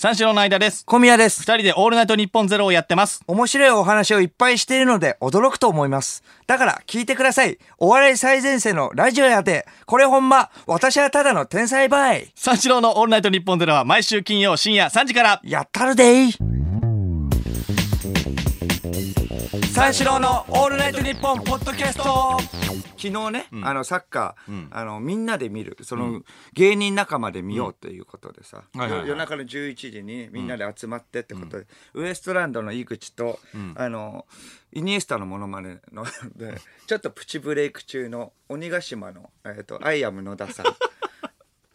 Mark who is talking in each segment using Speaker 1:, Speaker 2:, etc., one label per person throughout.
Speaker 1: 三四郎の相田です。
Speaker 2: 小宮です。
Speaker 1: 二人でオールナイトニッポンゼロをやってます。
Speaker 2: 面白いお話をいっぱいしているので驚くと思います。だから聞いてください。お笑い最前線のラジオやで。これほんま、私はただの天才バイ。
Speaker 1: 三四郎のオールナイトニッポンゼロは毎週金曜深夜3時から。
Speaker 2: やったるでい。三四郎のオールナイトニッポンポッドキャスト。昨日ね、あのサッカー、あのみんなで見るその、芸人仲間で見ようということでさ、夜中の11時にみんなで集まってってことで、ウエストランドの井口と、あのイニエスタのモノマネので ちょっとプチブレイク中の鬼ヶ島の、えー、とアイアム野田さん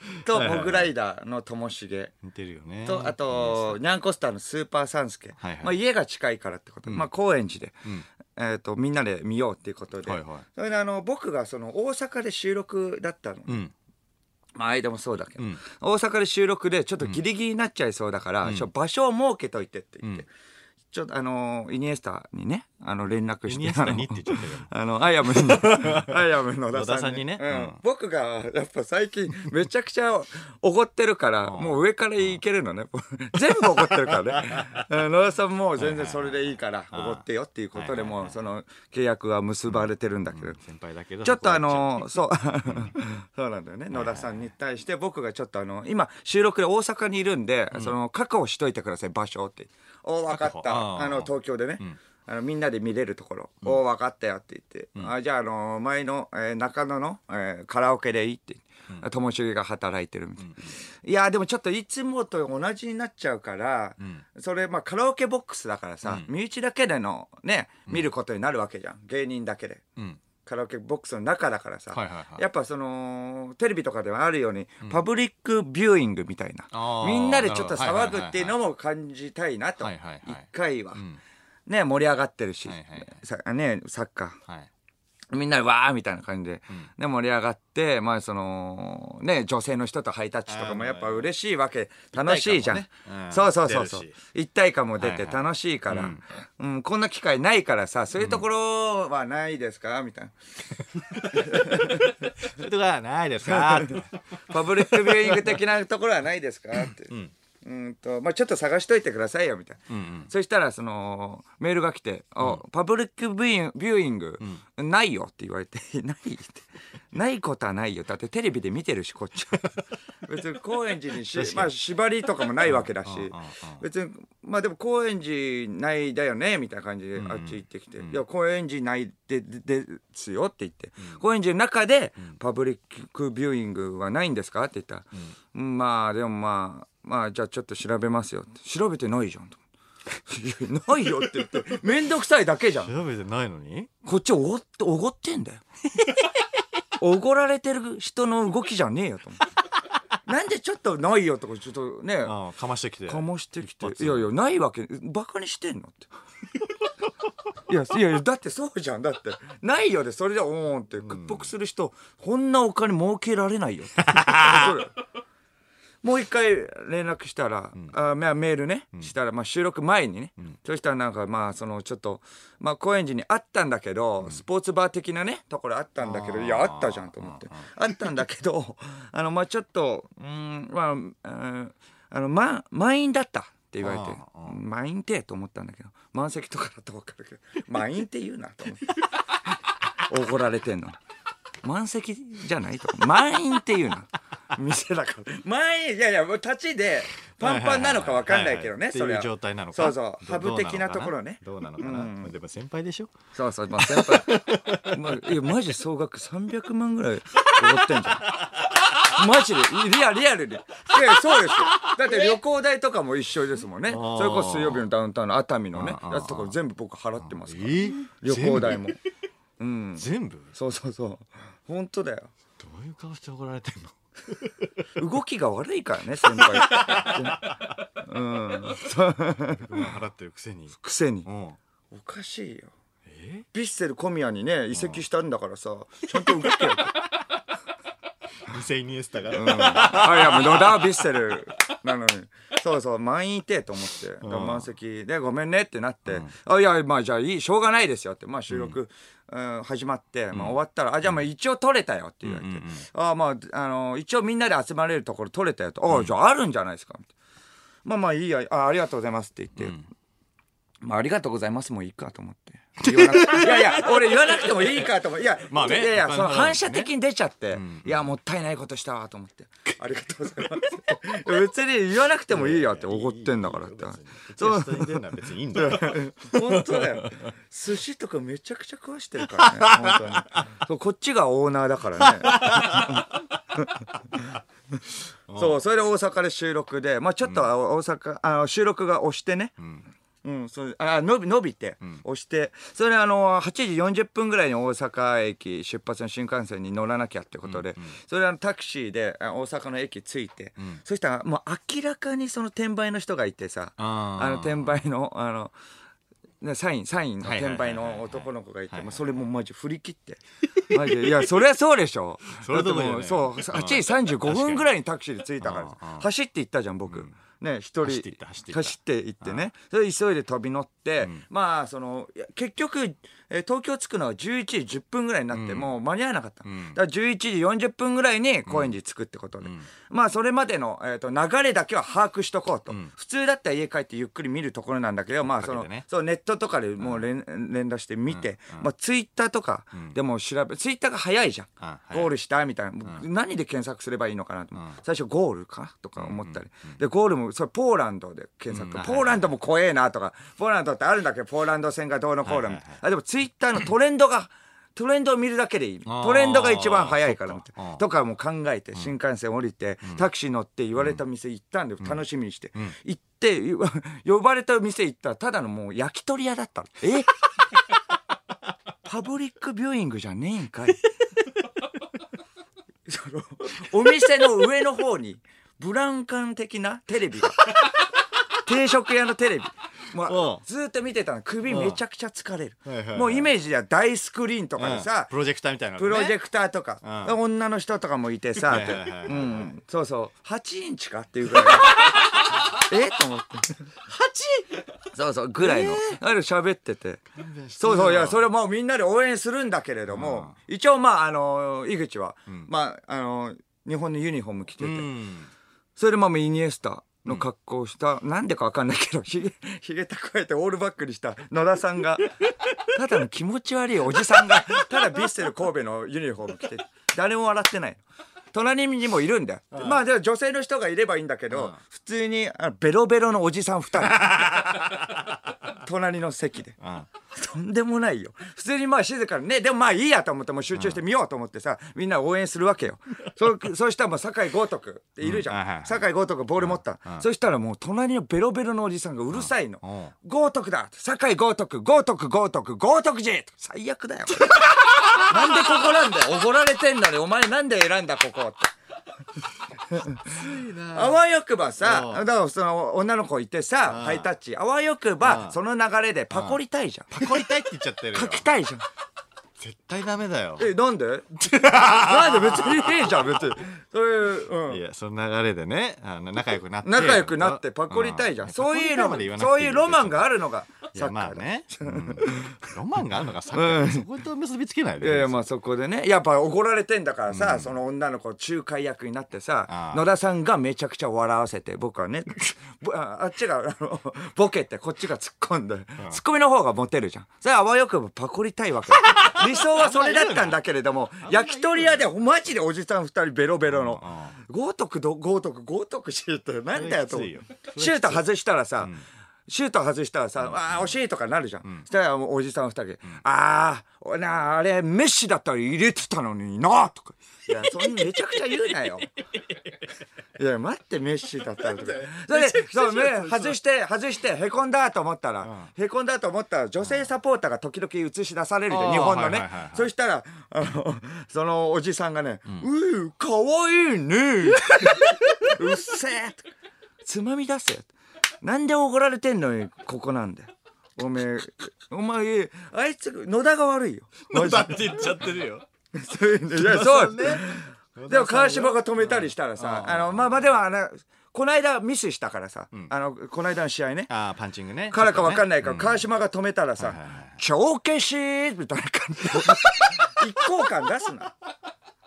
Speaker 2: とモグライダーのともしげ。
Speaker 1: 似てるよね。
Speaker 2: とあとニャンコスターのスーパーサンスケ、
Speaker 1: はいはい。
Speaker 2: まあ、家が近いからってこと。で、まあ、高円寺で、
Speaker 1: ん。
Speaker 2: えー、とみんなで見ようっていうことで、
Speaker 1: はいはい。
Speaker 2: それであの僕がその大阪で収録だったの、
Speaker 1: うん。
Speaker 2: まあ相田もそうだけど、
Speaker 1: うん。
Speaker 2: 大阪で収録でちょっとギリギリになっちゃいそうだから、ちょ場所を設けといてって言って、
Speaker 1: うん
Speaker 2: ちょっとあのイニエスタにねあの連絡して
Speaker 1: イニエスタにって言っちゃったけど。
Speaker 2: あの、アイアムの、アイアムの野田さんに,
Speaker 1: ね。
Speaker 2: 僕が、やっぱ最近、めちゃくちゃおごってるから、
Speaker 1: うん。
Speaker 2: もう上からいけるのね。全部おごってるからね。う ん野田さんも全然それでいいから、おごってよっていうことでもう、その、契約は結ばれてるんだけど。
Speaker 1: 先輩だけど。
Speaker 2: ちょっとあのそう。そうなんだよね。野田さんに対して僕がちょっとあの今収録で大阪にいるんで、その確保しといてください場所って「お分かった。
Speaker 1: あ
Speaker 2: の東京でね、
Speaker 1: ん。
Speaker 2: あのみんなで見れるところ「お分かったよ」って言って「あじゃああの前の、えー中野の、えーカラオケでいい」って。ともしげが働いてるみたいな、いやでもちょっといつもと同じになっちゃうから、それまあカラオケボックスだからさ、身内だけでのね見ることになるわけじゃん。芸人だけで。
Speaker 1: うん。
Speaker 2: カラオケボックスの中だからさ、
Speaker 1: はいはいはい。
Speaker 2: やっぱそのテレビとかではあるように、パブリックビューイングみたいな。
Speaker 1: あー
Speaker 2: みんなでちょっと騒ぐっていうのも感じたいなと。
Speaker 1: はいはいはい。
Speaker 2: 一回は、
Speaker 1: ん。
Speaker 2: ね盛り上がってるし、
Speaker 1: はいはいはい。
Speaker 2: さねサッカー。
Speaker 1: はい。
Speaker 2: みんなでわーみたいな感じで、ね、盛り上がって、まあその、ね、女性の人とハイタッチとかもやっぱ嬉しいわけ、楽しいじゃん。そうそうそうそう。一体感も出て楽しいから、うん。こんな機会ないからさ、そういうところはないですか？みたいな。
Speaker 1: そういうとこはないですか？って。
Speaker 2: パブリックビューイング的なところはないですか？って。うんとまあ、ちょっと探しといてくださいよみたいな、そしたらそのメールが来て「あパブリックビュービューイング、ないよ」って言われて「ない?」って「ないことはないよ。だってテレビで見てるしこっちは。別に高円寺にし、まあ、縛りとかもないわけだし。別にまあでも高円寺ないだよねみたいな感じであっち行ってきて「いや高円寺ないででですよ」って言って「高円寺の中でパブリックビューイングはないんですか?」って言ったら「うんまあでもまあまあじゃあちょっと調べますよ」って。調べてないじゃんと。い やないよって言って面倒くさいだけじゃん。
Speaker 1: 調べてないのに？
Speaker 2: こっちおごっておごってんだよ。おごられてる人の動きじゃねえよと。思ってなんでちょっとないよとかちょっとね。
Speaker 1: かましてきて。
Speaker 2: かましてきて。いやいやないわけバカにしてんのって。いやいやだってそうじゃんだって。ないよでそれでおーんって屈服する人、こんなお金儲けられないよって もう一回連絡したら、あまあメールね、したら、まあ、収録前にね、そしたらなんかまあそのちょっと、まあ、高円寺にあったんだけど、スポーツバー的なねところあったんだけどいやあったじゃんと思って。あったんだけど あのまあちょっとうんまあうんあの、ま、満員だったって言われて。
Speaker 1: ああ
Speaker 2: 満員ってと思ったんだけど満席とかだと分かるけど満員って言うなと思って。怒られてんの満席じゃないと満員って言うな。店だから。満員いやいやもう立ちでパンパンなのか分かんないけどね
Speaker 1: っていう
Speaker 2: それは。
Speaker 1: 状態なのか。
Speaker 2: そうそう。
Speaker 1: ど
Speaker 2: ハブ的なところね。
Speaker 1: どうなのかな。
Speaker 2: うん。
Speaker 1: でも先輩でしょ。
Speaker 2: そうそう、まあ、先輩、まあ、いやマジ総額300万ぐらいおごってんじゃん。マジでリアリアルにいやそうですよ。だって旅行代とかも一緒ですもんね。それこそ水曜日のダウンタウンの熱海のねやつとか全部僕払ってますから。
Speaker 1: え
Speaker 2: 旅行代もうん。
Speaker 1: 全部？
Speaker 2: そうそうそう。本当だよ。
Speaker 1: どういう顔して怒られてんの？
Speaker 2: 動きが悪いからね先輩うん。
Speaker 1: 払ってるくせに。
Speaker 2: くせに。
Speaker 1: うん。
Speaker 2: おかしいよ。
Speaker 1: え？
Speaker 2: ヴィッセル小宮にね移籍したんだからさちゃんと動けよ
Speaker 1: 偽イニエスタが。
Speaker 2: あいやもう野田ヴィッセルなのに。そうそう満員いてと思って。だから満席でごめんねってなって、あいやまあじゃあいいしょうがないですよって。まあ収録、うん。始まって、まあ、終わったら、あじゃあまあ一応撮れたよって言われて、
Speaker 1: うんうんうん。
Speaker 2: あまああの一応みんなで集まれるところ撮れたよと、あじゃああるんじゃないですかみたいなまあまあいいやあありがとうございますって言って、まあありがとうございますもういいかと思っていやいや俺言わなくてもいいかと思いや,、
Speaker 1: まあね。
Speaker 2: いやいやその反射的に出ちゃって、いやもったいないことしたわと思って。ありがとうございます別に言わなくてもいいやっておごってんだからって。
Speaker 1: そう。別にいいんだよ。
Speaker 2: 本当だよ。寿司とかめちゃくちゃ食わしてるからね本当に。そうこっちがオーナーだからね。そうそれで大阪で収録でまあちょっと大阪、あの収録が押してね。うん、それあ伸び伸びて、押してそれであの8時40分ぐらいに大阪駅出発の新幹線に乗らなきゃってことで、それであのタクシーであ大阪の駅着いて、そしたらもう明らかにその転売の人がいてさ
Speaker 1: あー。
Speaker 2: あの転売のあのねサインサインの
Speaker 1: はいはいはいはい。
Speaker 2: 転売の男の子がいてもうそれもマジ振り切って。マジでいやそりゃそうでしょ。
Speaker 1: うだよね。
Speaker 2: だってもうそう8時35分ぐらいにタクシーで着いたか
Speaker 1: うんうん
Speaker 2: ら走って行ったじゃん僕、ね一人
Speaker 1: 走って行って
Speaker 2: 走って行ってね。それで急いで飛び乗って、まあその結局、えー東京着くのは11時10分ぐらいになって、もう間に合わなかった、
Speaker 1: ん。
Speaker 2: だから11時40分ぐらいに高円寺着くってことで、まあそれまでの、えー、と流れだけは把握しとこうと、普通だったら家帰ってゆっくり見るところなんだけどまあその
Speaker 1: ね。
Speaker 2: そうネットとかでもう連,、連打して見て、まあ、ツイッターとかでも調べ、ツイッターが早いじゃん、ゴールしたみたいな、何で検索すればいいのかなと、最初ゴールかとか思ったり、でゴールもそれポーランドで検索、
Speaker 1: うん。
Speaker 2: ポーランドも怖えなとか。ポーランドってあるんだけ？どポーランド戦がどうのこうの。みたいな、
Speaker 1: はいはい。
Speaker 2: あでもツイッターのトレンドがトレンドを見るだけでいい。トレンドが一番早いから。みたいなとかも考えて新幹線降りて、タクシー乗って言われた店行ったんで楽しみにして、行って呼ばれた店行ったらただのもう焼き鳥屋だったの。え？パブリックビューイングじゃねえんかい。そのお店の上の方にブラウン管的なテレビが定食屋のテレビ。ま
Speaker 1: う
Speaker 2: ずーっと見てたの。首めちゃくちゃ疲れる、もうイメージでは大スクリーンとかでさ、
Speaker 1: プロジェクターみたいな
Speaker 2: プロジェクターとか、
Speaker 1: うん。
Speaker 2: 女の人とかもいてさ、うん、そうそう。8インチかっていうぐらい え？と思って。そうそうぐらいの、あれ喋ってて。そうそう。いやそれもうみんなで応援するんだけれども、一応まああの井口は、まああの日本のユニフォーム着てて、
Speaker 1: うん。
Speaker 2: それでまあイニエスタの格好をした、なんでかわかんないけどひげひげ蓄えてオールバックにした野田さんがただの気持ち悪いおじさんがただビッセル神戸のユニフォーム着て誰も笑ってないの。隣にもいるんだよ、まあでも女性の人がいればいいんだけど、普通にベロベロのおじさん2人隣の席で。
Speaker 1: うん。
Speaker 2: とんでもないよ。普通にまあ静かにねでもまあいいやと思ってもう集中してみようと思ってさ、みんな応援するわけよ。そそうしたらもう酒井豪徳っているじゃん、酒井豪徳がボール持った、そしたらもう隣のベロベロのおじさんがうるさいの。
Speaker 1: うん「
Speaker 2: 豪徳だ!」酒井豪徳豪徳豪徳豪徳寺。最悪だよ。なんでここなんだよ。おごられてんだねお前なんで選んだここって あわよくばさ
Speaker 1: うん。
Speaker 2: だからその女の子いてさハイタッチ。あわよくばその流れでパコりたいじゃん。
Speaker 1: パコりたいって言っちゃってるよ。
Speaker 2: 書きたいじゃん。
Speaker 1: 絶対ダメだよ。
Speaker 2: えなんで？なんで別にいいじゃん別に。そういううん。
Speaker 1: いやその流れでねあの仲良くなって。
Speaker 2: 仲良くなってパコりたいじゃん、
Speaker 1: う
Speaker 2: そういうのそういうロマンがあるのが
Speaker 1: いや
Speaker 2: サッカーだ
Speaker 1: まあね、うん。ロマンがあるのがサッカー。そこと結びつけないで。
Speaker 2: いやいやまあそこでね。やっぱ怒られてんだからさ、その女の子仲介役になってさ野田さんがめちゃくちゃ笑わせて僕はね ぼああっちがあのボケてこっちが突っ込んで、ツッコミの方がモテるじゃん。それはあわよくばパコりたいわけ 理想はそれだったんだけれども焼き鳥屋でマジでおじさん二人ベロベロの。豪徳ど豪徳豪徳しってなんだよとシュート外したらさ、シュート外したらさ、ああ、惜しいとかなるじゃん。そしたらおじさん二人で、ああ、なあ、あれ、メッシだったら入れてたのにな、とか。いや、そんなめちゃくちゃ言うなよ。いや、待って、メッシだったらとか。それで、そう、ね、外して、外して、へこんだと思ったら、へこんだと思ったら、女性サポーターが時々映し出されるじゃん、日本のね。そしたら、あの、そのおじさんがね、うー、かわいいね。うっせえつまみ出せよなんで怒られてんのにここなんだよおめえお前あいつ野田が悪いよ。
Speaker 1: 野田って言っちゃってるよ。
Speaker 2: そういうの。いやそう
Speaker 1: ね
Speaker 2: でも川島が止めたりしたらさあのまあまあでもあのこの間ミスしたからさ、あのこの間の試合ね。
Speaker 1: ああパンチングね。
Speaker 2: からかわかん
Speaker 1: ない
Speaker 2: から、川島が止めたらさ
Speaker 1: はいはいはい「
Speaker 2: 帳消し!」みたいな感じで。一向感出すな。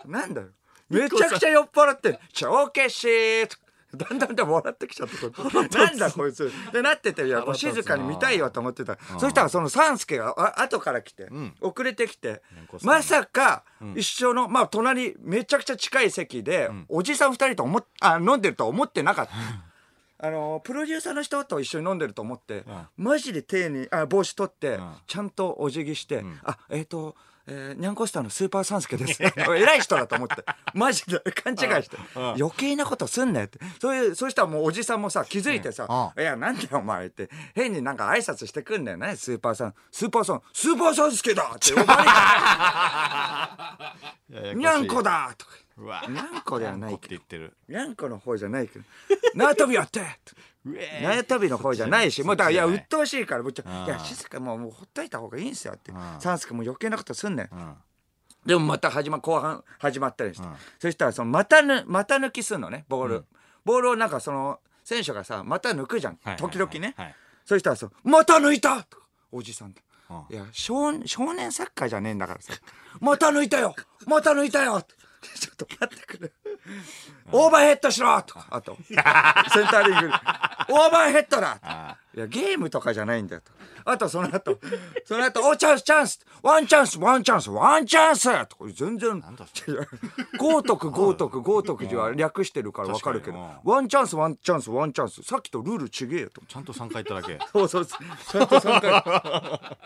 Speaker 2: なんだよ。めちゃくちゃ酔っ払って「帳消し!」とかだんだんだん笑ってきちゃってこれ なんだこいつ。でなってていや静かに見たいよと思ってた。そしたらその三助があ後から来て、遅れてきてまさか一緒のまあ隣めちゃくちゃ近い席で、おじさん二人と思っあ飲んでるとは思ってなかった。あのプロデューサーの人と一緒に飲んでると思って、マジで手にあ帽子取って、ちゃんとお辞儀して「あえっ、と、えー、ニャンコスターのスーパーサンスケです 」偉い人だと思って。マジで勘違いして。余計なことすんなよって。そういうそうしたらもうおじさんもさ気づいてさ「いやなんだよお前」って。変になんか挨拶してくんだよねスーパーサンスーパーサンスーパーサンスケだって呼ばれたニャンコだとか。
Speaker 1: うわ。
Speaker 2: ニャンコではない
Speaker 1: って
Speaker 2: けど
Speaker 1: 言ってる。
Speaker 2: ニャンコの方じゃないけど。縄跳びやって縄跳びの方じゃないし、もうだから、いや、鬱陶しいから、ぶっちゃ、
Speaker 1: ん。
Speaker 2: いや、静か、もう、もうほっといた方がいいんすよって。
Speaker 1: ん。
Speaker 2: サンスケも余計なことすんねん。
Speaker 1: ん。
Speaker 2: でもまた始ま、後半 始まったりして。そしたら、その、またぬ、また抜きすんのね、ボール。ボールをなんか、その、選手がさ、また抜くじゃん。
Speaker 1: はい。
Speaker 2: 時々ね。
Speaker 1: はい。
Speaker 2: そしたら、そう、また抜いた！おじさんいや少少年サッカーじゃねえんだからさ「また抜いたよ！また抜いたよ!」ちょっと待ってくれ オーバーヘッドしろとかあと センターリング オーバーヘッドだ
Speaker 1: あ
Speaker 2: いやゲームとかじゃないんだよとあとその後 その後おチャンスチャンスワンチャンスワンチャンスワンチャンス!とか全然
Speaker 1: なんだそ
Speaker 2: いや豪徳豪徳豪徳寺は略してるから分かるけどワンチャンスワンチャンスワンチャンスさっきとルール違えよと。
Speaker 1: ちゃんと3回言っただけ。
Speaker 2: そうそうちゃんと参加。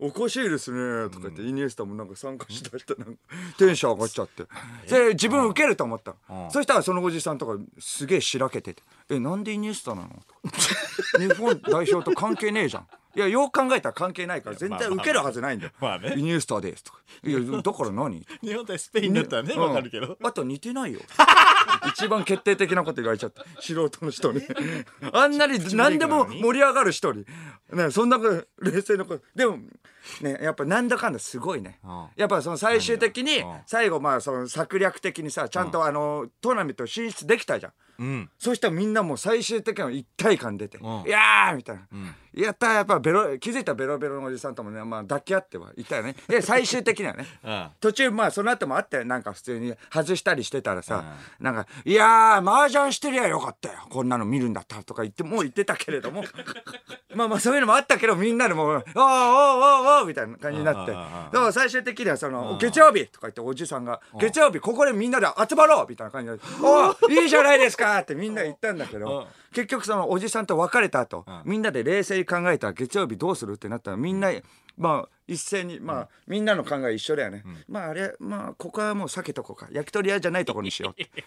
Speaker 1: うん。
Speaker 2: おかしいですねとか言って、イニエスタもなんか参加しだしてなんかテンション上がっちゃって。で自分受けると思った。そしたらそのおじさんとかすげえしらけてて「えなんでイニエスタなの?」とか日本代表と関係ねえじゃん」いやよく考えたら関係ないから全然受けるはずないんだよ。
Speaker 1: まあね。
Speaker 2: イニエスタです」とか「いや だから何?」
Speaker 1: 日本対スペインだったらね
Speaker 2: うん。
Speaker 1: わかるけど。
Speaker 2: あと似てないよ。一番決定的なこと言われちゃった。素人の人に。あんなに何でも盛り上がる人に、ね、そんな冷静なことでもねやっぱなんだかんだすごいね。
Speaker 1: うん。
Speaker 2: やっぱその最終的に
Speaker 1: うん。
Speaker 2: 最後まあその策略的にさちゃんとあのトーナメント進出できたじゃん。
Speaker 1: うん。
Speaker 2: そしたらみんなもう最終的な一体感出て「
Speaker 1: うん。
Speaker 2: いやー!」みたいな、
Speaker 1: ん
Speaker 2: やったーやっぱベロ気づいたベロベロのおじさんともね、まあ、抱き合ってはいたよね。で最終的にはね。
Speaker 1: うん
Speaker 2: 途中まあその後もあったよなんか普通に外したりしてたらさ、なんか「いやー麻雀してりゃよかったよ。こんなの見るんだったら」とか言ってもう言ってたけれども。まあまあそういうのもあったけどみんなでも「おーおーおーおーみたいな感じになって。だから最終的にはその「月曜日」とか言っておじさんが「月曜日ここでみんなで集まろう」みたいな感じで「おーいいじゃないですか」ってみんな言ったんだけど結局そのおじさんと別れた後みんなで冷静に考えたら月曜日どうするってなったらみんなまあ一斉にまあみんなの考え一緒だよね。まああれまあここはもう避けとこうか。焼き鳥屋じゃないとこにしよう。って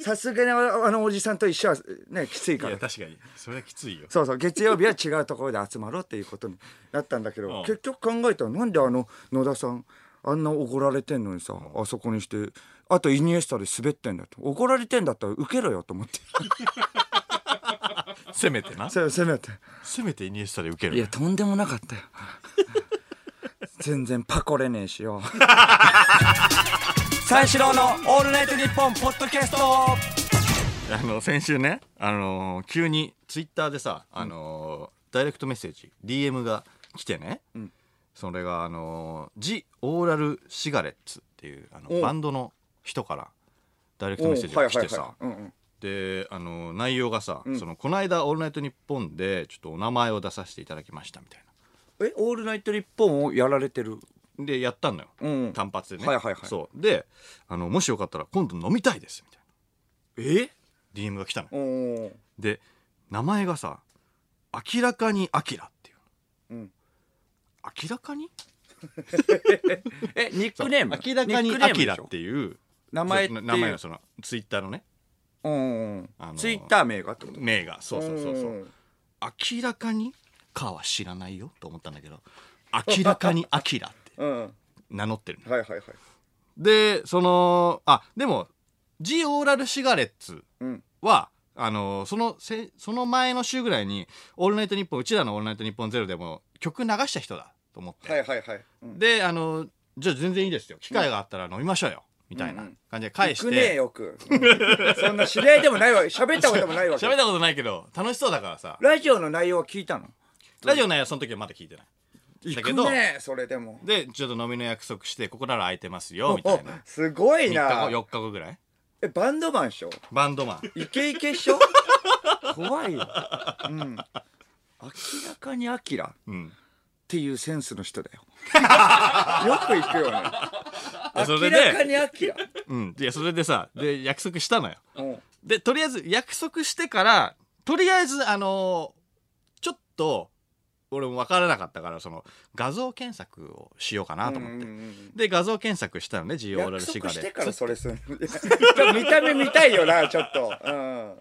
Speaker 2: さすがにああのおじさんと一緒はねきつい
Speaker 1: い
Speaker 2: から。
Speaker 1: や確かに。それはきついよ。
Speaker 2: そうそう。月曜日は違うところで集まろうっていうことになったんだけど、
Speaker 1: うん。
Speaker 2: 結局考えたらなんであの野田さんあんな怒られてんのにさ、あそこにしてあとイニエスタで滑ってんだと。怒られてんだったら受けろよと思って
Speaker 1: せめてな。
Speaker 2: せせめて。
Speaker 1: せめてイニエスタで受ける。
Speaker 2: いやとんでもなかったよ。全然パコれねえしよ。三四郎の「オールナイトニッポン」ポッドキャスト。
Speaker 1: あの先週ねあのー急にツイッターでさあのーダイレクトメッセージ DM が来てね、
Speaker 2: ん。
Speaker 1: それがあのージ・オーラル・シガレッツっていうあ
Speaker 2: お。
Speaker 1: のバンドの人からダイレクトメッセージが来てさ。
Speaker 2: うんうん
Speaker 1: であの内容がさ、
Speaker 2: ん。
Speaker 1: そのこの間「オールナイトニッポン」でちょっとお名前を出させていただきましたみたい
Speaker 2: えオールナイトニッポンをやられてる？
Speaker 1: なでやったのよ、
Speaker 2: うん。
Speaker 1: 単発でね、
Speaker 2: はいはいはい。
Speaker 1: そう。であのもしよかったら今度飲みたいですみたい
Speaker 2: え？
Speaker 1: な DM が来たの。
Speaker 2: おー
Speaker 1: で名前がさ「明らかにアキラ」っていう。
Speaker 2: うん。
Speaker 1: 明らかに？
Speaker 2: えニックネーム？
Speaker 1: 明らかに
Speaker 2: ニックネームでしょ？
Speaker 1: アキラっていう。
Speaker 2: 名前っていう
Speaker 1: 名前のそのツイッターのね
Speaker 2: うん
Speaker 1: あの
Speaker 2: ツイッター名がってこと？
Speaker 1: 名が。そうそうそうそう。うん明らかにかは知らないよと思ったんだけど明らかに アキラって
Speaker 2: うん。
Speaker 1: 名乗ってるの。
Speaker 2: はいはいはい。
Speaker 1: でそのあでもジ・オーラル・シガレッツ
Speaker 2: うん。
Speaker 1: はあのそのせその前の週ぐらいに「オールナイトニッポン」うちらの「オールナイトニッポンゼロでも曲流した人だと思って、
Speaker 2: はいはいはい。うん。
Speaker 1: であのじゃあ全然いいですよ。機会があったら飲みましょうよ、みたいな感じで返し
Speaker 2: 行くねえ
Speaker 1: て
Speaker 2: よく。うん。そんな知り合いでもないわ喋ったこともないわけ。
Speaker 1: 喋ったことないけど楽しそうだからさ。
Speaker 2: ラジオの内容は聞いたの？
Speaker 1: ラジオの内容はその時はまだ聞いてない。
Speaker 2: 行く
Speaker 1: だけど
Speaker 2: ねえそれでも。
Speaker 1: でちょっと飲みの約束してここなら空いてますよみたいな。
Speaker 2: おすごい
Speaker 1: 3日
Speaker 2: な
Speaker 1: 後4日後ぐらい？
Speaker 2: えバンドマンでしょ？
Speaker 1: バンドマン。
Speaker 2: イケイケっしょ？怖いよ、うん、明らかにアキラっ
Speaker 1: うん。
Speaker 2: ていうセンスの人だよ。よく行くよね
Speaker 1: それで
Speaker 2: 明らかにアキラ、
Speaker 1: うん。いやそれでさで約束したのよ。
Speaker 2: うん。
Speaker 1: でとりあえず約束してからとりあえずあのーちょっと俺も分からなかったからその画像検索をしようかなと思って、
Speaker 2: うんうんうん
Speaker 1: で画像検索したのねジオーラル
Speaker 2: 約
Speaker 1: シガで。
Speaker 2: 束してからそれする見た目見たいよな ちょっと、うん、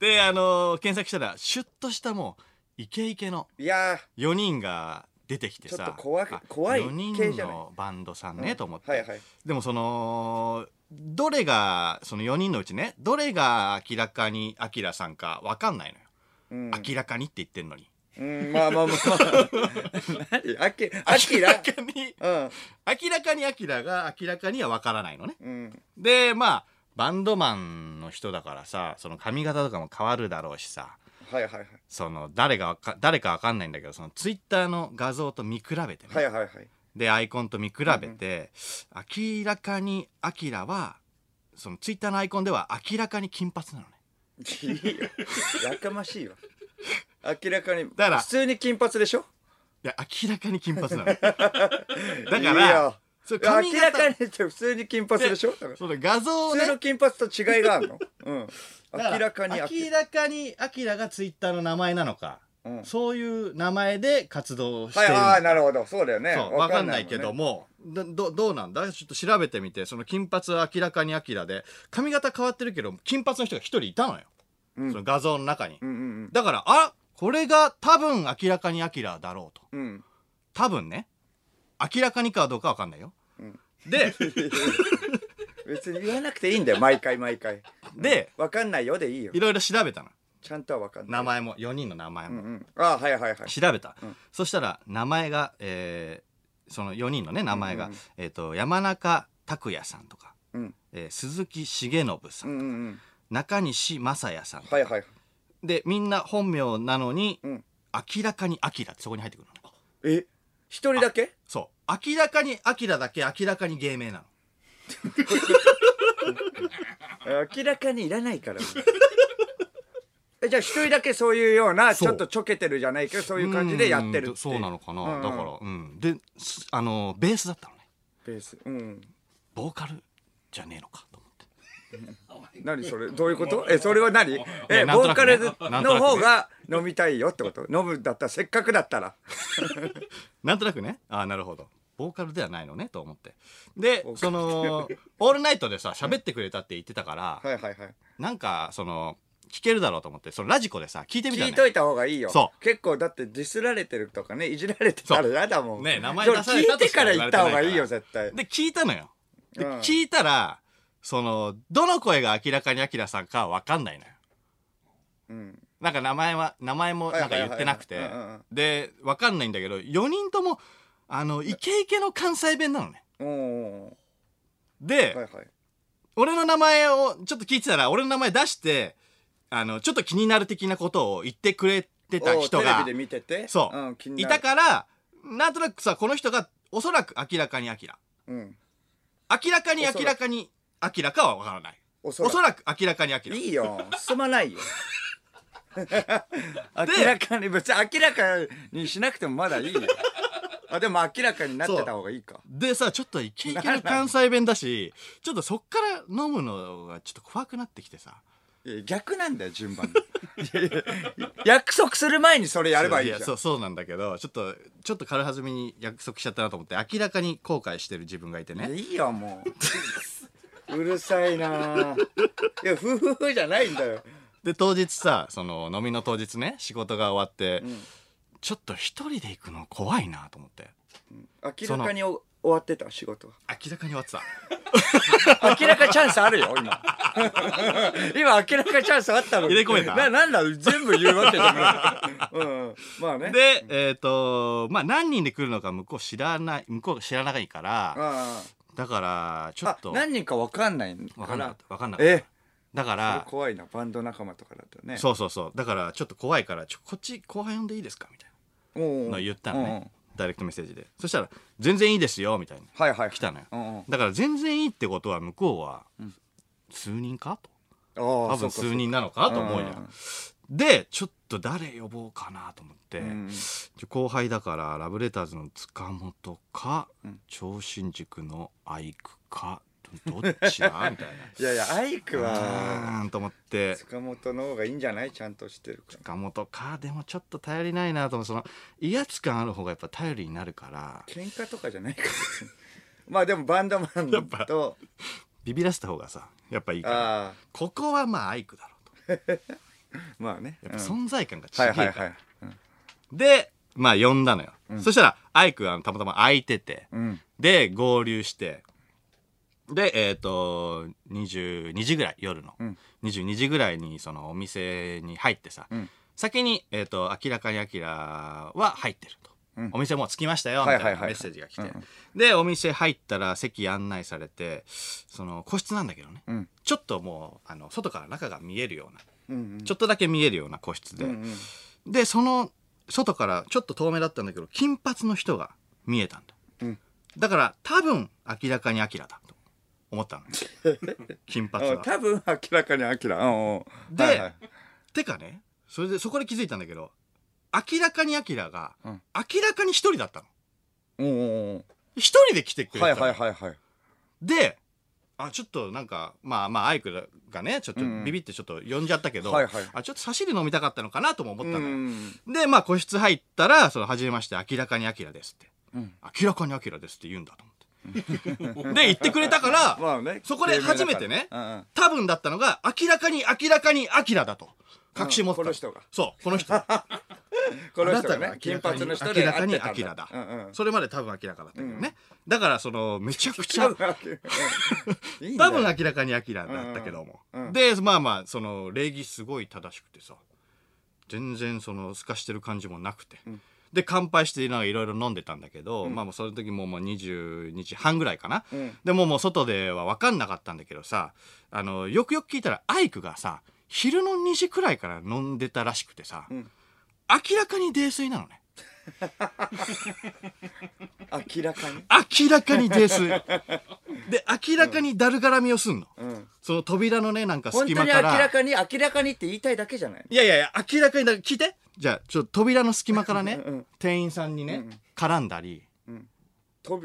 Speaker 1: であのー検索したらシュッとしたもうイケイケの
Speaker 2: いや
Speaker 1: 4人が出てきてさ
Speaker 2: 怖い
Speaker 1: あ
Speaker 2: 怖い
Speaker 1: 4
Speaker 2: 系じゃない？
Speaker 1: 人のバンドさんね、と思って、
Speaker 2: はいはい。
Speaker 1: でもそのどれがその4人のうちねどれが明らかにアキラさんか分かんないのよ、
Speaker 2: うん。
Speaker 1: 明らかにって言ってんのに。
Speaker 2: うん、まあまあまあ。何？あき、あきら
Speaker 1: 明らかに
Speaker 2: うん。
Speaker 1: 明らかにアキラが明らかには分からないのね。
Speaker 2: うん。
Speaker 1: でまあバンドマンの人だからさその髪型とかも変わるだろうしさ
Speaker 2: はいはいはい。
Speaker 1: その誰がわか誰か分かんないんだけどそのツイッターの画像と見比べてね、
Speaker 2: はいはいはい。
Speaker 1: でアイコンと見比べて、明らかにアキラはそのツイッターのアイコンでは明らかに金髪なのね
Speaker 2: いいよ。やかましいわ。明らかに。
Speaker 1: だから
Speaker 2: 普通に金髪でしょ？
Speaker 1: いや明らかに金髪なの だからそう髪
Speaker 2: 明ら
Speaker 1: 型
Speaker 2: かに普通に金髪でしょ？
Speaker 1: その画像をね
Speaker 2: 普通の金髪と違いがあるの？うん。明らかに
Speaker 1: 明らかに。アキラがツイッターの名前なのか、
Speaker 2: うん。
Speaker 1: そういう名前で活動して
Speaker 2: はい、
Speaker 1: る。のか
Speaker 2: ああ、なるほど。そうだよね。
Speaker 1: 分かんないけど
Speaker 2: も。
Speaker 1: もどどどうなんだ？ちょっと調べてみて。その金髪は明らかにアキラで。髪型変わってるけど金髪の人が一人いたのよ、
Speaker 2: うん。
Speaker 1: その画像の中に、
Speaker 2: ね。うんうん。
Speaker 1: だからあこれが多分明らかにアキラだろうと。
Speaker 2: うん。うん。
Speaker 1: 多分ね。明らかにかどうか分かんないよ、
Speaker 2: ん。
Speaker 1: で
Speaker 2: 別に言わなくていいんだよ。毎回毎回。
Speaker 1: で
Speaker 2: わかんないよでいいよ
Speaker 1: い。ろいろ調べたの
Speaker 2: ちゃんとはわかんない。
Speaker 1: 名前も4人の名前も、
Speaker 2: うんうん。ああ、はいはいはい。
Speaker 1: 調べた、
Speaker 2: うん
Speaker 1: そしたら名前が、えーその4人のね名前が、
Speaker 2: うんうん
Speaker 1: えー、と山中拓也さんとか、
Speaker 2: うん。
Speaker 1: えー鈴木重信さん、
Speaker 2: うんうんうん。
Speaker 1: 中西正也さん、
Speaker 2: はいはい。
Speaker 1: でみんな本名なのに、
Speaker 2: うん
Speaker 1: 明らかにアキラってそこに入ってくるのね
Speaker 2: え？一人だけ？
Speaker 1: そう明らかにアキラだけ明らかに芸名なの
Speaker 2: 明らかにいらないから。えじゃあ一人だけそういうような
Speaker 1: そう。
Speaker 2: ちょっとちょけてるじゃないけどそういう感じでやってるって
Speaker 1: う。んそうなのかな、
Speaker 2: うん。うん
Speaker 1: だからうん。ですあのベースだったのね。
Speaker 2: ベース。うん。
Speaker 1: ボーカルじゃねえのかと思って。
Speaker 2: 何それ？どういうこと？えそれは何？え
Speaker 1: なんとなくね。
Speaker 2: ボーカルの
Speaker 1: なんとなくね。
Speaker 2: 方が飲みたいよってこと？飲むだったらせっかくだったら。
Speaker 1: なんとなくね。ああなるほどボーカルではないのねと思って。でその「オールナイト」でさ喋ってくれたって言ってたから、
Speaker 2: はいはいはい。
Speaker 1: なんかその聞けるだろうと思ってそのラジコでさ聞いてみた
Speaker 2: 聞いといた方がいいよ。
Speaker 1: そう。
Speaker 2: 結構だってディスられてるとかねいじられてたら嫌だもん
Speaker 1: ね。名前出された
Speaker 2: 聞いてから
Speaker 1: 言わ
Speaker 2: 言った方がいい
Speaker 1: れてないから
Speaker 2: よ絶対。
Speaker 1: で聞いたのよ。で、
Speaker 2: うん。
Speaker 1: 聞いたらそのどの声が明らかにアキラさんかは分かんないのよ。
Speaker 2: うん。
Speaker 1: なんか名前は名前もなんか言ってなくて。
Speaker 2: はいはいはい。はいうんうんうん。
Speaker 1: で分かんないんだけど4人ともあのイケイケの関西弁なのね。で、
Speaker 2: はいはい。
Speaker 1: 俺の名前をちょっと聞いてたら俺の名前出してあのちょっと気になる的なことを言ってくれてた人が
Speaker 2: おテレビで見てて？
Speaker 1: そう、
Speaker 2: ん、気に
Speaker 1: いたからなんとなくさこの人がおそらく明らかにアキラ
Speaker 2: うん。
Speaker 1: 明らかに明らかにアキラかは分からない。
Speaker 2: おそらく。
Speaker 1: 明らかにアキラ
Speaker 2: いいよ。進まないよ。明らかに別に明らかにしなくてもまだいいよあでも明らかになってた方がいいか。
Speaker 1: でさちょっとイケイケの関西弁だしちょっとそっから飲むのがちょっと怖くなってきてさ。
Speaker 2: いや逆なんだよ順番いやいや約束する前にそれやればいいじゃん。
Speaker 1: やそうそうなんだけどちょっとちょっと軽はずみに約束しちゃったなと思って明らかに後悔してる自分がいてね。
Speaker 2: いやいいよもう。うるさいな。いや夫婦じゃないんだよ。
Speaker 1: で当日さその飲みの当日ね仕事が終わって、
Speaker 2: ん
Speaker 1: ちょっと一人で行くの怖いなと思って。
Speaker 2: 明らかにお終わってた仕事は。
Speaker 1: 明らかに終わってた。
Speaker 2: 明らかチャンスあるよ今。今明らかチャンスあったのに。
Speaker 1: 入れ込めた？
Speaker 2: ななんだ全部言うわけじゃない、うんうん、まあね。
Speaker 1: でえっ、とまあ何人で来るのか向こう知らない向こう知らないから
Speaker 2: あ
Speaker 1: だからちょ
Speaker 2: あ
Speaker 1: っと。
Speaker 2: 何人か分かんない
Speaker 1: 分かんなかった。分かんなかった。
Speaker 2: え？
Speaker 1: だか
Speaker 2: それ
Speaker 1: ら
Speaker 2: 怖いな。バンド仲間とかだったらね。
Speaker 1: そうそうそう。だからちょっと怖いからちょこっち後輩呼んでいいですか？みたいなの言ったの
Speaker 2: うん
Speaker 1: ねダイレクトメッセージで。そしたら「全然いいですよ」みたいな。
Speaker 2: はいはい
Speaker 1: 来たのよ。
Speaker 2: うんうん。
Speaker 1: だから全然いいってことは向こうは、数人かと。
Speaker 2: 多
Speaker 1: 多分数人なのかなと思うやんでちょっと誰呼ぼうかなと思って、
Speaker 2: うん
Speaker 1: 後輩だからラブレターズの塚本か、
Speaker 2: うん。
Speaker 1: 超新塾のアイクかどどっちだ？みたい
Speaker 2: いやいやアイク
Speaker 1: な
Speaker 2: は
Speaker 1: うーんと思って。
Speaker 2: 塚本の方がいいんじゃない？ちゃんとしてるから。
Speaker 1: 塚本か。でもちょっと頼りないなと思う。その威圧感ある方がやっぱ頼りになるから。
Speaker 2: 喧嘩とかじゃないから。まあでもバンドマンと。
Speaker 1: ビビらせた方がさやっぱいいから。ここはまあアイクだろうと。
Speaker 2: まあね。
Speaker 1: やっぱ
Speaker 2: うん。
Speaker 1: 存在感が違
Speaker 2: はい
Speaker 1: えから、
Speaker 2: はいはいうん。
Speaker 1: でまあ呼んだのよ、
Speaker 2: うん。
Speaker 1: そしたらアイクがたまたま空いてて。
Speaker 2: うん。
Speaker 1: で合流してでえっ、と22時ぐらい夜の、
Speaker 2: うん。
Speaker 1: 22時ぐらいにそのお店に入ってさ、
Speaker 2: うん。
Speaker 1: 先に、えー、と明らかにアキラは入ってると、
Speaker 2: うん。
Speaker 1: お店もう着きましたよみたいなメッセージが来て、
Speaker 2: うんうん。
Speaker 1: でお店入ったら席案内されてその個室なんだけどね、
Speaker 2: うん。
Speaker 1: ちょっともうあの外から中が見えるような、
Speaker 2: うん
Speaker 1: ちょっとだけ見えるような個室で、
Speaker 2: うんうん。
Speaker 1: でその外からちょっと遠目だったんだけど金髪の人が見えたんだ、
Speaker 2: うん。
Speaker 1: だから多分明らかにアキラだと思ったの。金髪は
Speaker 2: あ多分明らかにアキラうんうん。
Speaker 1: で
Speaker 2: はいはい。
Speaker 1: てかねそれでそこで気づいたんだけど明らかにアキラが、
Speaker 2: うん。
Speaker 1: 明らかに一人だったの。
Speaker 2: うんうんうん
Speaker 1: 一人で来てくれてた
Speaker 2: はい
Speaker 1: の
Speaker 2: はいはいはい。
Speaker 1: であちょっとなんかまあまあアイクがねちょっと
Speaker 2: うん。うん
Speaker 1: ビビってちょっと呼んじゃったけど、
Speaker 2: はいはい。
Speaker 1: あちょっと差し入れ飲みたかったのかなとも思ったのよ、
Speaker 2: うん
Speaker 1: でまあ個室入ったら「その初めまして明らかにアキラです」って。
Speaker 2: うん「
Speaker 1: 明らかにアキラです」って言うんだと思で言ってくれたから、
Speaker 2: まあね
Speaker 1: そこで初めてね
Speaker 2: うんうん。
Speaker 1: 多分だったのが明らかに明らかにアキラだと。確信持ってた、
Speaker 2: この人が。
Speaker 1: そうこの人。
Speaker 2: この人が。ね金髪の人
Speaker 1: 明
Speaker 2: で
Speaker 1: らかに
Speaker 2: 会ってたん
Speaker 1: アキラだ、
Speaker 2: うんうん。
Speaker 1: それまで多分明らかだったけどね、だからそのめちゃくちゃ
Speaker 2: 多分
Speaker 1: 明らかにアキラだったけども、
Speaker 2: うんうん。
Speaker 1: でまあまあその礼儀すごい正しくてさ。全然そのすかしてる感じもなくて、
Speaker 2: ん
Speaker 1: で乾杯してなんかいろいろ飲んでたんだけど、
Speaker 2: うん。
Speaker 1: まあもうその時もうもう22時半ぐらいかな、
Speaker 2: うん。
Speaker 1: でももう外では分かんなかったんだけどさあのよくよく聞いたらアイクがさ昼の2時くらいから飲んでたらしくてさ、
Speaker 2: うん。
Speaker 1: 明らかに泥酔なのね。
Speaker 2: 明らかに？
Speaker 1: 明らかに泥酔。で明らかにだるがらみをすんの、
Speaker 2: うん。
Speaker 1: その扉のねなんか
Speaker 2: 本当に明
Speaker 1: 隙間から
Speaker 2: らかに明らかにって言いたいだけじゃない
Speaker 1: いやいやいや明らかにだ聞いてじゃあちょっと扉の隙間からね、
Speaker 2: うん
Speaker 1: 店員さんにね、
Speaker 2: うん
Speaker 1: 絡んだり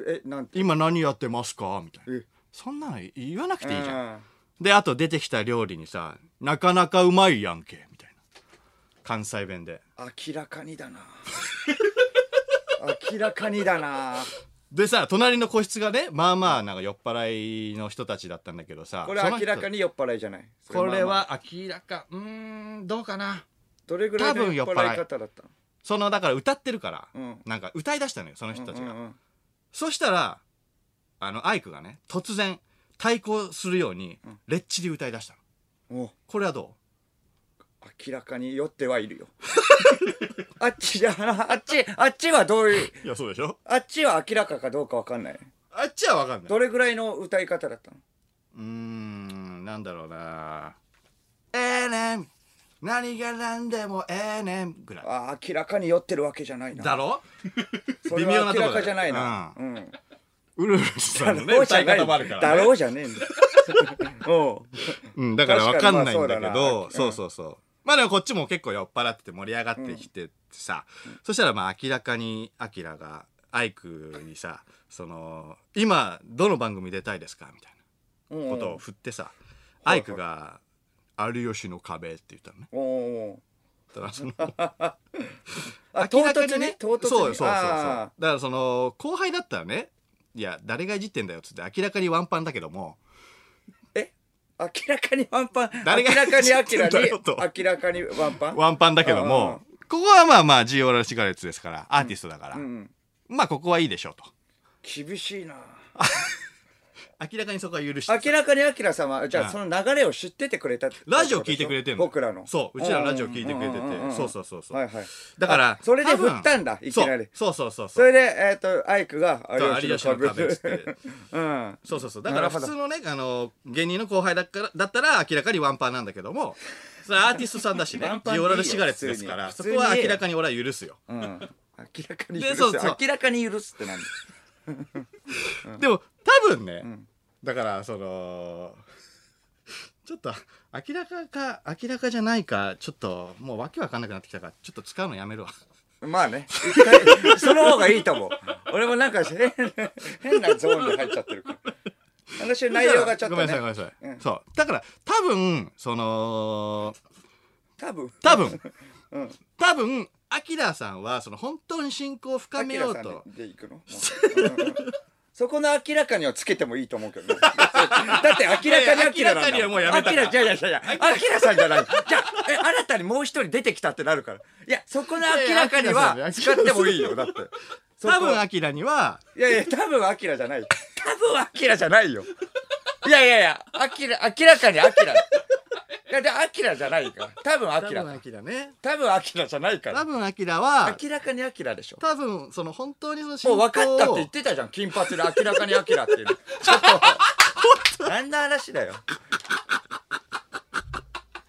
Speaker 2: えなん「て？
Speaker 1: 今何やってますか?」みたいな。
Speaker 2: え。
Speaker 1: そんなの言わなくていいじゃん、
Speaker 2: ん
Speaker 1: であと出てきた料理にさ「なかなかうまいやんけ」みたいな。関西弁で。
Speaker 2: 明らかにだな。明らかにだな。
Speaker 1: でさ隣の個室がねまあまあなんか酔っ払いの人たちだったんだけどさ
Speaker 2: これ
Speaker 1: その人
Speaker 2: 明らかに酔っ払いじゃない？
Speaker 1: これは明らかうーんどうかな
Speaker 2: どれぐらいの酔っ払い方だったの？
Speaker 1: そのだから歌ってるから、
Speaker 2: うん。
Speaker 1: なんか歌い出したのよその人たちが、
Speaker 2: うんうん
Speaker 1: そしたらあのアイクがね突然対抗するように
Speaker 2: うん。
Speaker 1: レッチリ歌い出したの。
Speaker 2: うんお。
Speaker 1: これはど
Speaker 2: 明らかに酔ってはいるよ。あっちじゃあっちあっちはどういう
Speaker 1: ういやそうでしょ。
Speaker 2: あっちは明らかかどうかわかんない。
Speaker 1: あっちは分かんない。
Speaker 2: どれぐらいの歌い方だったの？
Speaker 1: うーんなんだろうな。ええねん？何が何でもええねんぐらい。
Speaker 2: あ明らかに酔ってるわけじゃないな。
Speaker 1: だろ？
Speaker 2: それ
Speaker 1: 微妙なとこだよ。
Speaker 2: は明らかじゃないな。うん。
Speaker 1: ウルフルズさんのね。
Speaker 2: だろうじ
Speaker 1: 歌い
Speaker 2: ゃない
Speaker 1: 方もあるから、
Speaker 2: だ
Speaker 1: ね
Speaker 2: ろうじゃねえんだよ。
Speaker 1: う。ん、だから分かんないんだけ
Speaker 2: 確かにまあ
Speaker 1: ど
Speaker 2: そうだな。
Speaker 1: そうそうそう。まあでもこっちも結構酔っ払ってて盛り上がってきてさ、そしたらまあ明らかにアキラがアイクにさその今どの番組出たいですか？みたい
Speaker 2: うん
Speaker 1: なことを振ってさ、
Speaker 2: い。
Speaker 1: アイクが「有吉の壁」って言ったのね。
Speaker 2: おお
Speaker 1: だからその
Speaker 2: あ唐
Speaker 1: 明らか
Speaker 2: 突に唐突に
Speaker 1: そうそうそうそうだ
Speaker 2: あ
Speaker 1: からその後輩だったらねいや誰がいじってんだよっつって明らかにワンパンだけども
Speaker 2: ーえ？明らかにワンパン
Speaker 1: 誰が
Speaker 2: 明らかに明ら
Speaker 1: 知ってんだよと？
Speaker 2: に明らかにワンパン？
Speaker 1: ワンパンだけどもここはまあまあジオラルシガレッツですからアーティストだから、
Speaker 2: うん。
Speaker 1: まあここはいいでしょうと。
Speaker 2: 厳しいな
Speaker 1: 明らかにそこは許して
Speaker 2: 明らかに明さん。はじゃ
Speaker 1: うん
Speaker 2: あその流れを知っててくれた
Speaker 1: ラジオ聞いてくれてんの。
Speaker 2: 僕らの。
Speaker 1: そううちらラジオ聞いてくれてて。そうそうそうそう。
Speaker 2: はいはい。
Speaker 1: だから
Speaker 2: あそれで振ったんだいきなり。
Speaker 1: そうそうそうそ
Speaker 2: そう。れでえっとアイクが
Speaker 1: 有吉の壁っつって。
Speaker 2: うん。
Speaker 1: そうそうそう。だから普通のねあの芸人の後輩だからだったら明らかにワンパンなんだけどもそれアーティストさんだしね。ジオラルシガレッツですからそこは明らかに俺は許すよ。
Speaker 2: うん。明らかに許
Speaker 1: ですそうそう。
Speaker 2: 明らかに許すってなんだ
Speaker 1: でも多分ね、
Speaker 2: ん。
Speaker 1: だからその ちょっと明らかか明らかじゃないかちょっともうわけわかんなくなってきたからちょっと使うのやめるわ。
Speaker 2: まあね。その方がいいと思う。俺もなんか変な変なゾーンで入っちゃってるから。話の内容がちょっと、ね、
Speaker 1: ごめんなさいごめんなさい、うん、そう。だから多分その
Speaker 2: 多分。
Speaker 1: 多分、うん、多分アキラさんはその本当に信仰を深めようと。
Speaker 2: で行くの？そこの明らかにはつけてもいいと思うけどね。だって明らかに明らかにはもうやめた。明ら、いやいやいや、明らさんじゃない。じゃあ、え、新たにもう一人出てきたってなるから。いや、そこの明らかには使ってもいいよ、だって。
Speaker 1: 多分アキラには。
Speaker 2: いやいや、多分アキラじゃない。多分アキラじゃないよ。いやいやいや、アキラ、明らかにアキラ。いや、で、アキラじゃないから。多分アキラ。多分アキラね。多分アキラじゃないから。
Speaker 1: 多分アキラは、
Speaker 2: 明らかにアキラでしょ。
Speaker 1: 多分、その本当にその
Speaker 2: もう分かったって言ってたじゃん。金髪で明らかにアキラっていうの。ちょっと、何の話だよ。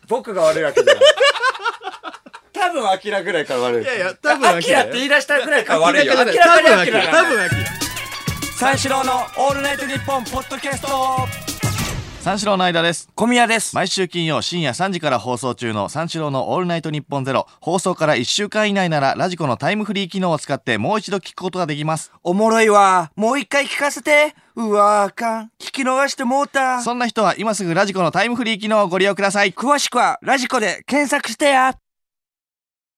Speaker 2: 僕が悪いわけじゃない。多分アキラぐらいから悪い。い
Speaker 1: やいや、多分
Speaker 2: アキラって言い出したぐらいから悪いよ。明らかにアキラ。
Speaker 1: 多分アキラ。
Speaker 2: 三四郎のオールナイトニッポンポッドキャスト
Speaker 1: 三四郎の間です。
Speaker 2: 小宮です。
Speaker 1: 毎週金曜深夜3時から放送中の三四郎のオールナイトニッポンゼロ。放送から1週間以内ならラジコのタイムフリー機能を使ってもう一度聞くことができます。
Speaker 2: おもろいわ。もう一回聞かせて。うわあかん。聞き逃してもうた。
Speaker 1: そんな人は今すぐラジコのタイムフリー機能をご利用ください。
Speaker 2: 詳しくはラジコで検索してや。